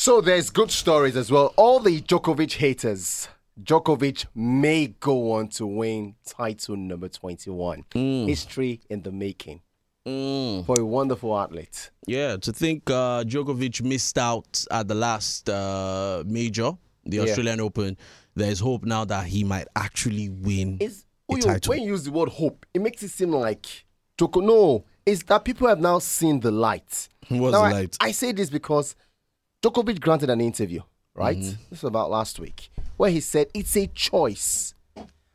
So there's good stories as well. All the Djokovic haters, Djokovic may go on to win title number 21. History in the making for a wonderful athlete. Yeah, to think uh, Djokovic missed out at the last uh, major, the Yeah. Australian Open. There's hope now that he might actually win Is a Uyo, title. when you use the word hope, it makes it seem like. No, it's that people have now seen the light. What's Now, the I- light? I, say this because Djokovic granted an interview, right? Mm-hmm. This was about last week, where he said it's a choice.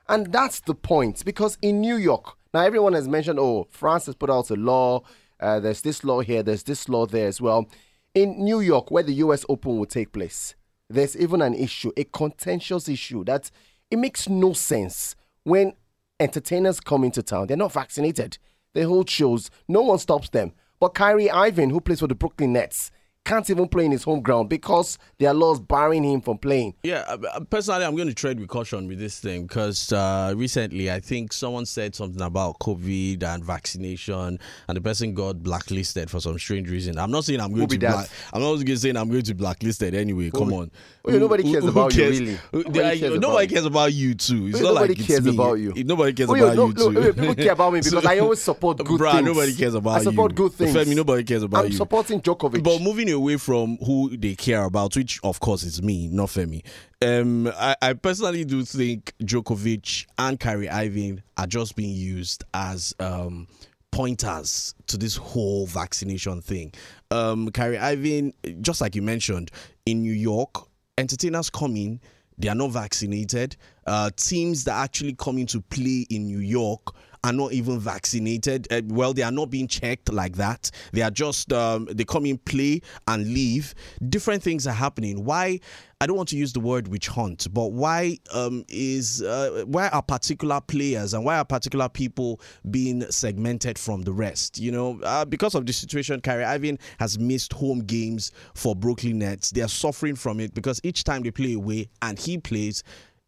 And that's the point because in New York, now everyone has mentioned, oh, France has put out a law. Uh, there's this law here, there's this law there as well. In New York, where the US Open will take place, there's even an issue, a contentious issue that it makes no sense when entertainers come into town. They're not vaccinated. They hold shows. No one stops them. But Kyrie Irving, who plays for the Brooklyn Nets, can't even play in his home ground because there are laws barring him from playing. Yeah, uh, uh, personally, I'm going to tread with caution with this thing because uh, recently I think someone said something about COVID and vaccination, and the person got blacklisted for some strange reason. I'm not saying I'm going to. Black, I'm not going to say I'm going to blacklisted anyway. Come on. Well, nobody cares about you, cares? really. Who- Nobody cares nobody about you. cares about you too. It's Well, not nobody like cares me. about you. Nobody cares Oh, about no, you too. wait, people care about me because I always support good Bruh, things. nobody cares about I support you. good things. Femi, nobody cares about I'm you. supporting Djokovic. But moving away from who they care about, which of course is me, not Femi. Um, I, I personally do think Djokovic and Kyrie Irving are just being used as um, pointers to this whole vaccination thing. Um, Kyrie Irving, just like you mentioned, in New York, entertainers come in. They are not vaccinated. Uh, teams that actually come into play in New York are not even vaccinated. Uh, well, they are not being checked like that. They are just um, they come in, play, and leave. Different things are happening. Why? I don't want to use the word witch hunt, but why um, is uh, why are particular players and why are particular people being segmented from the rest? You know, uh, because of the situation, Kyrie Irving has missed home games for Brooklyn Nets. They are suffering from it because each time they play away and he plays,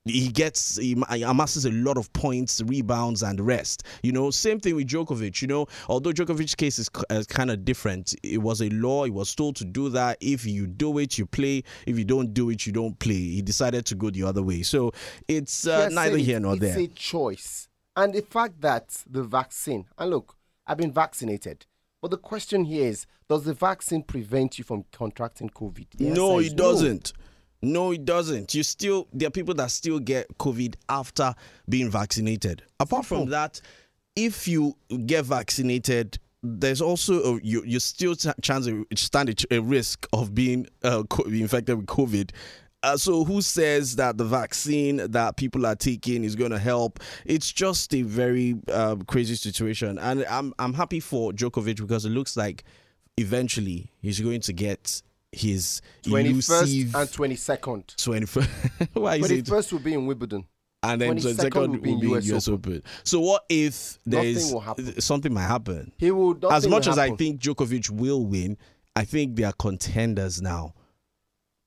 he gets he amasses a lot of points, rebounds, and rest. You know, same thing with Djokovic. You know, although Djokovic's case is uh, kind of different, it was a law. He was told to do that. If you do it, you play. If you don't do it, you don't play. He decided to go the other way. So it's uh, Yes, neither it- here nor it's there. It's a choice. And the fact that the vaccine, and look, I've been vaccinated. But the question here is does the vaccine prevent you from contracting COVID? The no, it doesn't. No, it doesn't. You still there are people that still get COVID after being vaccinated. Apart from that, if you get vaccinated, there's also a, you you still ch- chance stand a, risk of being uh, infected with COVID. Uh, so who says that the vaccine that people are taking is going to help? It's just a very uh, crazy situation, and I'm I'm happy for Djokovic because it looks like eventually he's going to get his 21st elusive and 22nd. 21st. Why is it? 21st will be in Wimbledon. And then 22nd 22nd will be in US US Open. So what if there's Nothing will happen. something might happen? He will. As much will as I think Djokovic will win, I think they are contenders now.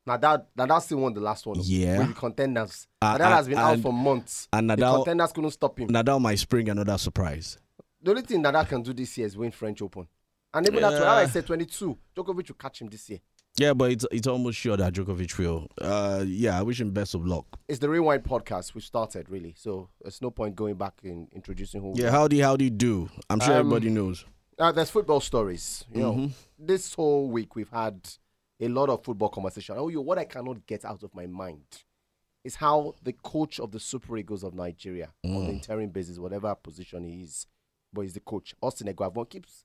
Nadal, Nadal still won the last one. Yeah. With the contenders. Uh, Nadal has been out for months. and the contenders couldn't stop him. Nadal might spring another surprise. The only thing Nadal can do this year is win French Open. And even that's why I said 22. Djokovic will catch him this year. Yeah, but it's it's almost sure that Djokovic will. Uh, yeah, I wish him best of luck. It's the Rewind podcast we started, really. So there's no point going back in introducing who. Yeah, howdy, howdy do. I'm sure Um, everybody knows. Uh, there's football stories. You Mm-hmm. know, this whole week we've had a lot of football conversation. Oh, you, what I cannot get out of my mind is how the coach of the Super Eagles of Nigeria, on Mm. the interim basis, whatever position he is, but he's the coach, Austin Eguavoen, keeps.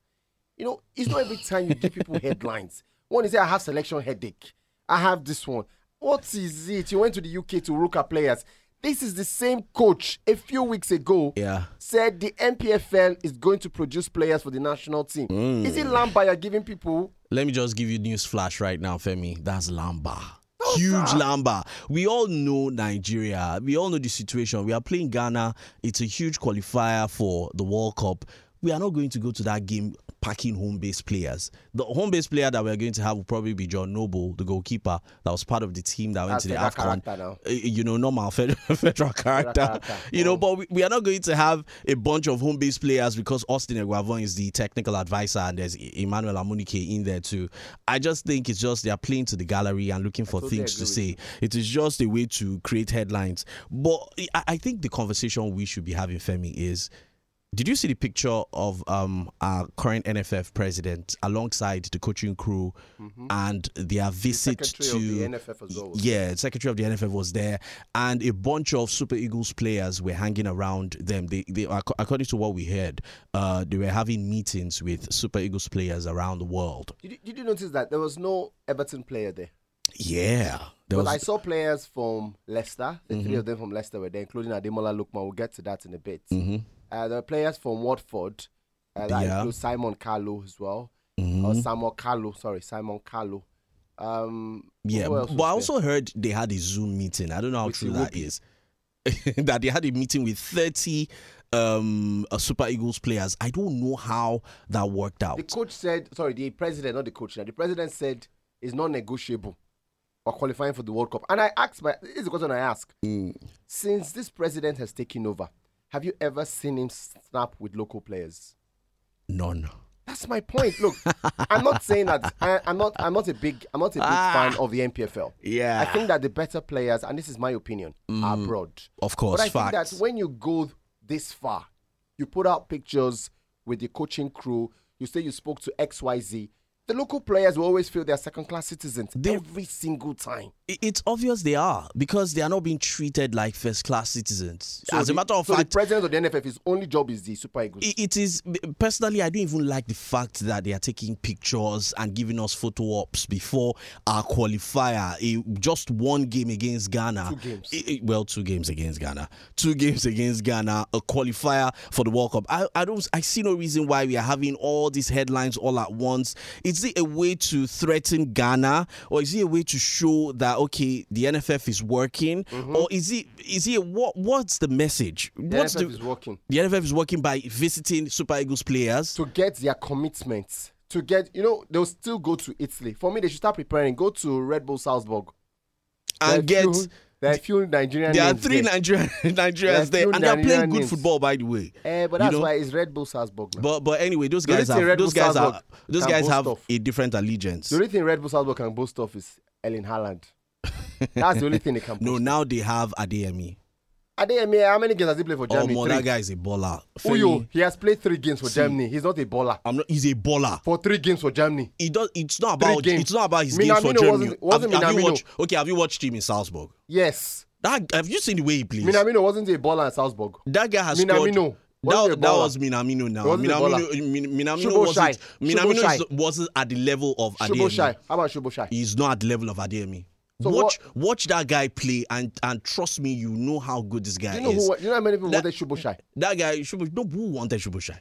You know, it's not every time you give people headlines. One is I have selection headache. I have this one. What is it? You went to the UK to look at players. This is the same coach a few weeks ago Yeah. said the NPFL is going to produce players for the national team. Mm. Is it Lamba you're giving people? Let me just give you news flash right now, Femi. That's Lamba. Huge Lamba. We all know Nigeria. We all know the situation. We are playing Ghana. It's a huge qualifier for the World Cup. We are not going to go to that game packing home based players. The home based player that we're going to have will probably be John Noble, the goalkeeper that was part of the team that went That's to the AFCON. now. Uh, You know, normal federal, federal character. character. You know, Mm. but we, we are not going to have a bunch of home based players because Austin Eguavoen is the technical advisor and there's Emmanuel Amunike in there too. I just think it's just they're playing to the gallery and looking for totally things to say. It is just a way to create headlines. But I, I think the conversation we should be having, Femi, is did you see the picture of um, our current NFF president alongside the coaching crew and their visit Mm-hmm. Secretary to of the NFF as well. yeah, secretary of the NFF was there, and a bunch of Super Eagles players were hanging around them. They, they according to what we heard, uh, they were having meetings with Super Eagles players around the world. Did you, did you notice that there was no Everton player there? Yeah, there But I saw players from Leicester. The three of them from Leicester were there, including Ademola Lookman. We'll get to that in a bit. Mhm. Uh, there were players from Watford. Uh, that Yeah. includes Simon Kalu as well. Mhm. Or Samuel Kalu, sorry, Simon Kalu. Um, Yeah, but I was also heard they had a Zoom meeting. I don't know how With true that is. that they had a meeting with 30 um, uh, Super Eagles players. I don't know how that worked out. The coach said, sorry, the president, not the coach. Now, the president said it's not negotiable for qualifying for the World Cup. And I asked, my, this is the question I ask. Mm. Since this president has taken over, have you ever seen him snap with local players? None. That's my point. Look, I'm not saying that I, I'm not. I'm not a big. I'm not a big Ah. fan of the NPFL. Yeah. I think that the better players, and this is my opinion, are abroad. Of course, But I facts. think that when you go this far, you put out pictures with the coaching crew. You say you spoke to X, Y, Z. The local players will always feel they're second-class citizens They- every single time. It's obvious they are because they are not being treated like first class citizens. So As the- a matter of so fact, the president of the NFF, his only job is the Super Eagles. it is personally, I don't even like the fact that they are taking pictures and giving us photo ops before our qualifier. A, just one game against Ghana. Two games. I- I- well, two games against Ghana. Two games against Ghana. A qualifier for the World Cup. I, I don't. I see no reason why we are having all these headlines all at once. Is it a way to threaten Ghana, or is it a way to show that okay, the NFF is working, or is it is it what what's the message? Mm-hmm. the what's NFF the is working. the NFF is working by visiting Super Eagles players. to get their commitments to get you know they'll still go to italy for me they should start preparing go to red bull salzburg and get few- there are few nigerian there are three there. Nigerian Nigerians There there, and they are playing good names. football, by the way. Eh, but You that's know? why it's red bull salzburg now. But but anyway, those guys have Red those Bull guys Salzburg are those guys have of. a different allegiance. the only thing red bull salzburg can boast of is Erling Haaland. That's the only thing they can boast No, now they have Adeyemi. Adeyemi, how many games has he played for Oh, germany more, Three. that guy is a baller. Uyo, he has played three games for germany he's not a baller I'm not. He's a baller. for three games for germany He does. It's not about. It's not about his games for Germany. wasn't- wasn't have, have you Minamino. watched? Okay, have you watched him in Salzburg? yes That have you seen the way he plays? minamino wasn't a baller at salzburg That guy has Minamino scored. That, that was Minamino now. Minamino, Minamino wasn't, Minamino is- wasn't at the level of Adeyemi. How about Szoboszlai? He's not at the level of Adeyemi. So watch watch that guy play and and trust me, you know how good this guy you know is. who? You know how many people That- wanted Szoboszlai? That guy, Shubo, no, who wanted Szoboszlai?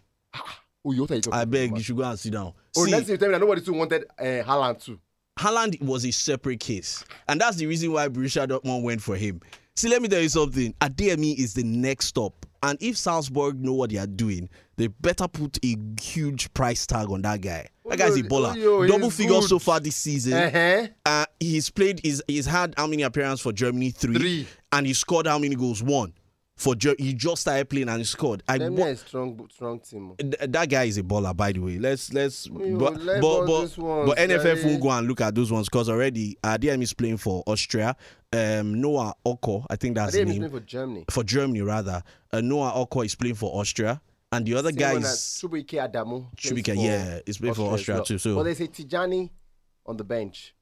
Oh, you're you I beg about? you should go and sit down. Oh, See, next you tell me that nobody too wanted uh, Haaland too. Haaland was a separate case, and that's the reason why Borussia Dortmund went for him. See, let me tell you something. Adeyemi is the next stop, and if Salzburg know what they are doing, they better put a huge price tag on that guy. That guy's a baller, double figures so far this season. Uh-huh. Uh, he's played. He's, he's had how many appearances for Germany? Three. Three. And he scored how many goals? One. For Ger- he just started playing and he scored. I Them wa- is strong, strong team. Th- that guy is a baller, by the way. Let's let's Yo, but let but but, but NFF won't go and look at those ones because already ADM is playing for Austria. Um, Noah Oko, I think that's They his name playing for Germany. for Germany rather. Uh, Noah Oko is playing for Austria, and the other Same guy is Chubuike Adamu. for Yeah, he's playing for Austria as too. well. So But there's a Tijani on the bench.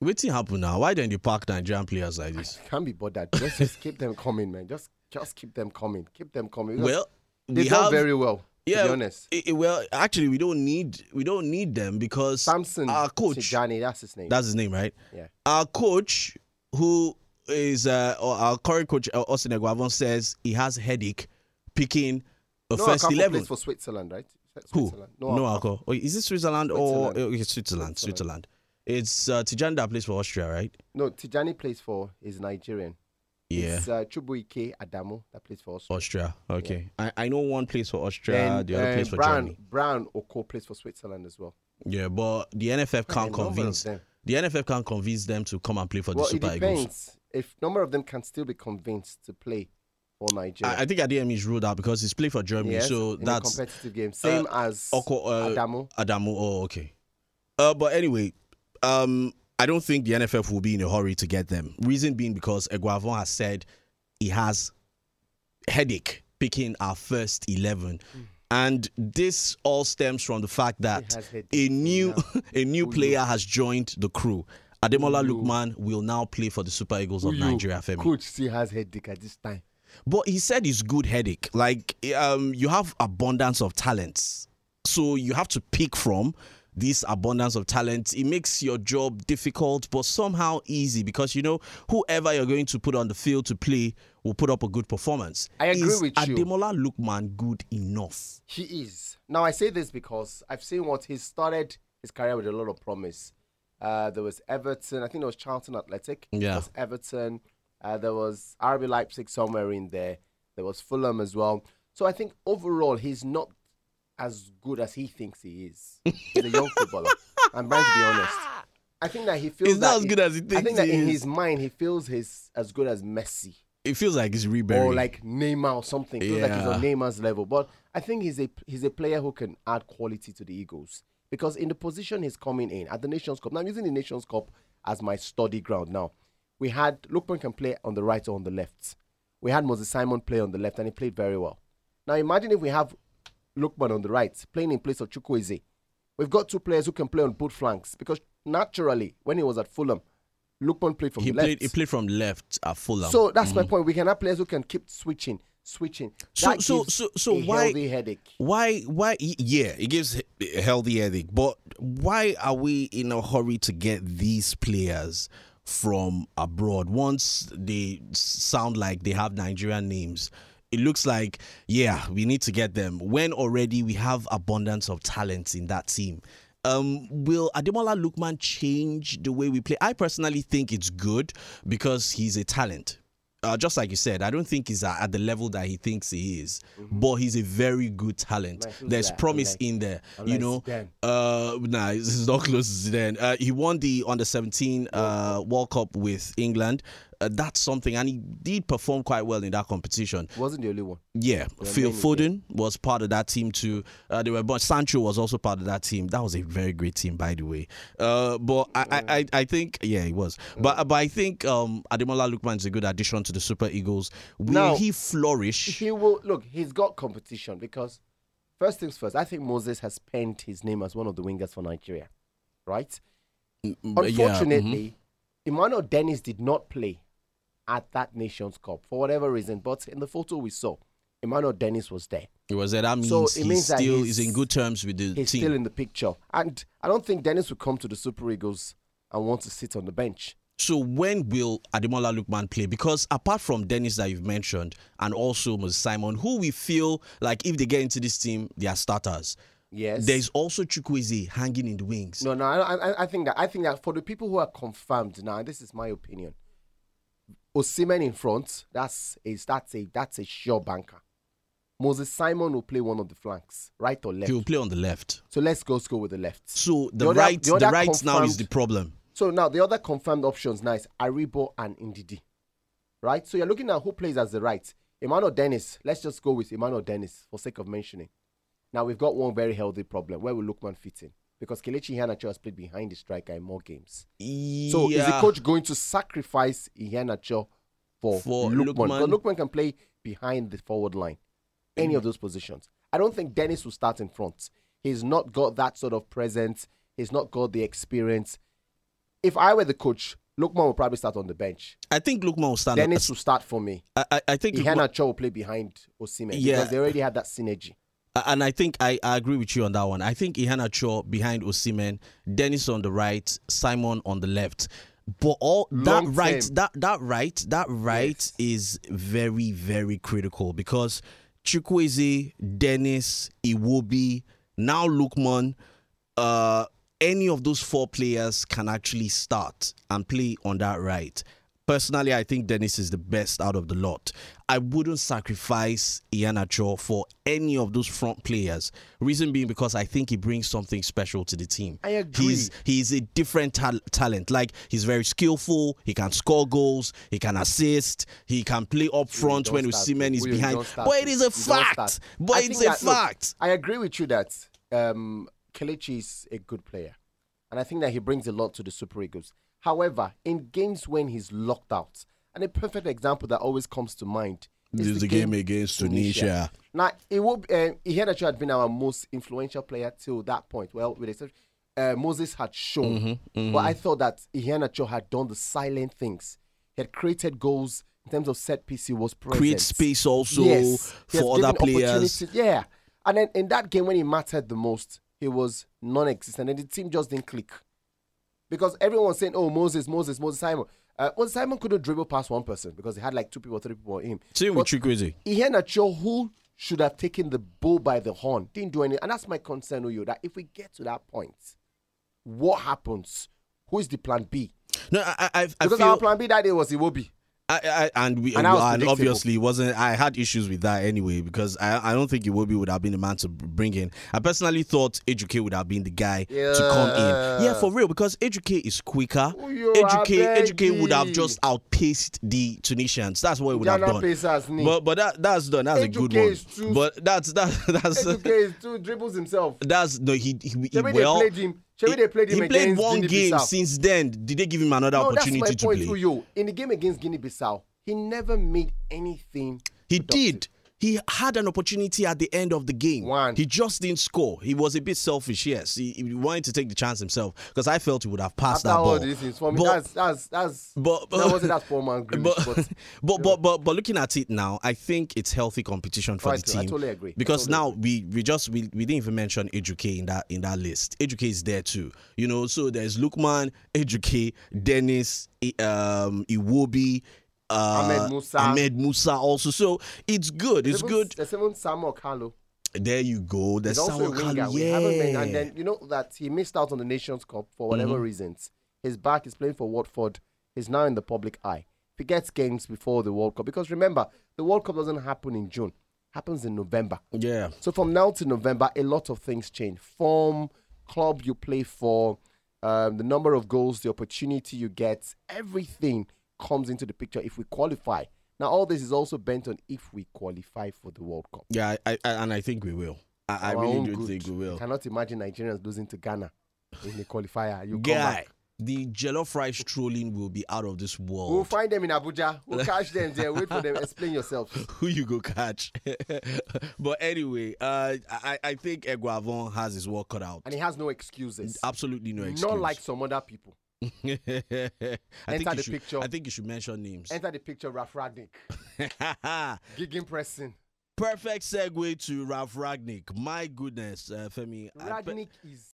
waiting happen now. Why don't you park Nigerian players like this? Can't be bothered. Just, just keep them coming, man. Just just keep them coming. Keep them coming. Well, they we have very well. yeah. To be honest. i- i- well, actually, we don't need we don't need them because Samson our coach. Tijani, that's his name. That's his name, right? Yeah. Our coach, who is uh, our current coach, uh, Austin Eguavoen, says he has headache picking a Noah first eleven. plays for Switzerland, right? Who? Switzerland. No, Noah Akko. Oh, is it Switzerland, or Switzerland. okay, Switzerland? Switzerland. It's uh, Tijan that plays for Austria, right? No, Tijani plays for is Nigerian. Yeah. It's uh, Chubuike Adamu that plays for us. Austria. Okay. I, I know one plays for Austria, the other uh, plays for Brown, Germany. Brown Oko plays for Switzerland as well. Yeah, but the NFF can't A convince them. the NFF can't convince them to come and play for Well, the Super it Eagles. depends. If number of them can still be convinced to play for Nigeria. I, I think Adeyemi is ruled out because he's played for Germany, yes, so in a that's competitive game. Same as Oko, uh, Adamu. Adamu. Oh, okay. Uh, but anyway, um, I don't think the NFF will be in a hurry to get them. Reason being because Eguavoen has said he has headache picking our first eleven, and this all stems from the fact that a new a new Uyo. player has joined the crew. Ademola Lookman will now play for the Super Eagles of Uyo, Nigeria. Femi. Coach still has headache at this time. But he said it's good headache. Like um, you have abundance of talents, so you have to pick from this abundance of talent. It makes your job difficult, but somehow easy because you know whoever you're going to put on the field to play will put up a good performance. I agree Is with you. Ademola Lookman good enough? He is. Now I say this because I've seen what he started his career with a lot of promise. Uh, there was Everton. I think there was Charlton Athletic. Yeah. There was Everton. Uh, there was RB Leipzig somewhere in there. There was Fulham as well. So I think overall he's not as good as he thinks he is. He's a young footballer. I'm trying to be honest. I think that he feels He's not as good as he thinks. I think that in is. his mind he feels he's as good as Messi It feels like he's Ribery. or like Neymar or something. Feels like he's on Neymar's level. But I think he's a he's a player who can add quality to the Eagles because in the position he's coming in at the Nations Cup. Now I'm using the Nations Cup as my study ground. Now we had Lookman can play on the right or on the left. We had Moses Simon play on the left and he played very well. Now imagine if we have Lookman on the right playing in place of Chukwueze. We've got two players who can play on both flanks because naturally when he was at Fulham, Lookman played from he the left. played. He played from left at Fulham. So that's my mm. point. We can have players who can keep switching, switching. So- That so- so- so why- healthy headache? Why? Why? Yeah, it gives a healthy headache. But why are we in a hurry to get these players from abroad? Once they sound like they have Nigerian names, it looks like yeah, we need to get them. When already we have abundance of talents in that team. Um, will Ademola Lookman change the way we play? I personally think it's good because he's a talent uh, just like you said, I don't think he's at, at the level that he thinks he is, but he's a very good talent. There's that? promise in there, you know. Uh, nah, this is not close to Zidane. Uh, he won the under 17 uh, World Cup with England. Uh, that's something, and he did perform quite well in that competition. Wasn't the only one. Yeah, Phil many, Foden was part of that team too. Uh, they were, but Sancho was also part of that team. That was a very great team, by the way. Uh, but I, I, I, I think, yeah, he was. But, but I think um, Ademola Lookman is a good addition to the Super Eagles. Will Now- he flourish? He will look. He's got competition because first things first. I think Moses has penned his name as one of the wingers for Nigeria, right? Mm, Yeah, mhm. Unfortunately, Emmanuel Dennis did not play at that Nations Cup for whatever reason. But in the photo we saw, Emmanuel Dennis was there. it was that. That means So it he means that still he's- is in good terms with the He's team. still in the picture, and I don't think Dennis will come to the Super Eagles and want to sit on the bench. So when will Ademola Lookman play? Because apart from Dennis that you've mentioned, and also Moses Simon, who we feel like if they get into this team, they are starters. Yes. There's also Chukwueze hanging in the wings. No, no, I, I, I think that I think that for the people who are confirmed now, this is my opinion. Osimhen in front, that's a that's a that's a sure banker. Moses Simon will play one of the flanks, right or left. He will play on the left. So let's go go with the left. So the, The other- right, the the, right now is the problem. So now the other confirmed options now is Aribo and Ndidi. Right? So you're looking at who plays as the right. Emmanuel Dennis. Let's just go with Emmanuel Dennis for sake of mentioning. Now we've got one very healthy problem. Where will Lookman fit in? Because Kelechi Iheanacho has played behind the striker in more games. So is the coach going to sacrifice Iheanacho for, For Lookman? Because Lookman can play behind the forward line, any of those positions. I don't think Dennis will start in front. He's not got that sort of presence. He's not got the experience. If I were the coach, Lookman will probably start on the bench. I think Lookman will stand. Dennis will start for me. I, I, I think Iheanacho will play behind Osimhen Yeah. because they already had that synergy. And I think I, I agree with you on that one. I think Iheanacho behind Osimhen, Dennis on the right, Simon on the left. But all that Long right, term. that that right, that right Yes. is very very critical because Chukwueze, Dennis, Iwobi, now Lookman, uh, any of those four players can actually start and play on that right. Personally, I think Dennis is the best out of the lot. I wouldn't sacrifice Iheanacho for any of those front players. Reason being because I think he brings something special to the team. I agree. He's he's a different tal- talent. Like he's very skillful. He can score goals. He can assist. He can play up front when Osimhen is behind. But it is a fact. But it's a that- look, fact. I agree with you that um, Kelechi is a good player, and I think that he brings a lot to the Super Eagles. However, in games when he's locked out, and a perfect example that always comes to mind This is the game against Tunisia. Now, it will. Be, uh, Iheanacho had been our most influential player till that point. Well, with exception, uh, Moses had shown, Mm-hmm, but I thought that Iheanacho had done the silent things. He had created goals in terms of set piece. He was present. Create space also Yes, for other players. Yeah, and then in that game when he mattered the most, he was non-existent, and the team just didn't click because everyone was saying, "Oh, Moses, Moses, Moses Simon." Uh, Moses Simon couldn't dribble past one person because he had like two people, three people on him. Same with Chukwueze. Iheanacho, who should have taken the bull by the horn, didn't do anything. And that's my concern with you, that if we get to that point, what happens? Who is the plan B? No, I, I, I Because feel our plan B that day was Iwobi. I, I, and we And and obviously it wasn't. I had issues with that anyway because I, I don't think Iwobi would have been the man to bring in. I personally thought Educate would have been the guy to come in. Yeah, for real because Educate is quicker. Educate Educate would have just outpaced the Tunisians. That's what he would have done. But but that that's done. That's a good one. is too- But that's that that's Educate is two dribbles himself. that's no he he, he well. played him? He- they played him he played against one game since then. Did they give him another No, that's opportunity my to point play? to you. In the game against Guinea-Bissau, he never made anything. He productive. did. He had an opportunity at the end of the game. One. He just didn't score. He was a bit selfish, yes. He, he wanted to take the chance himself because I felt he would have passed After that all ball. these things, for me, But- that's that's that's but- that wasn't that poor man Grealish, but, but, but, but but but looking at it now, I think it's healthy competition for Oh, I the to- I totally agree. Because totally now we we just we, we didn't even mention Ejuke in that in that list. Ejuke is there too. You know, so there's Lookman, Ejuke, Dennis, um, Iwobi, uh, Ahmed Musa. Ahmed Musa also. So it's good. It's There's good. even- There's even Samuel Kalu. There you go. There's also Samuel. Kalu. We Yeah. haven't been, and then you know that he missed out on the Nations Cup for whatever Mm-hmm. reasons. His back is playing for Watford. He's now in the public eye. If he gets games before the World Cup, because remember, the World Cup doesn't happen in June, happens in November. yeah. So from now to November, a lot of things change. Form, club you play for, um, the number of goals, the opportunity you get, everything comes into the picture if we qualify. Now, all this is also bent on if we qualify for the World Cup. Yeah, I, I, and I think we will. I, I really do good. think we will. I cannot imagine Nigerians losing to Ghana in the qualifier. You come Guy, back. the jollof rice trolling will be out of this world. We'll find them in Abuja. We'll catch them there. Wait for them. Explain yourself. Who you go catch? but anyway, uh, I, I think Eguavoen has his work cut out. And he has no excuses. Absolutely no excuse. Not like some other people. I think Enter you the should, picture. I think you should mention names. Enter the picture, Ralf Rangnick. Gegenpressing. Perfect segue to Ralf Rangnick. My goodness, uh, Femi. I pe- is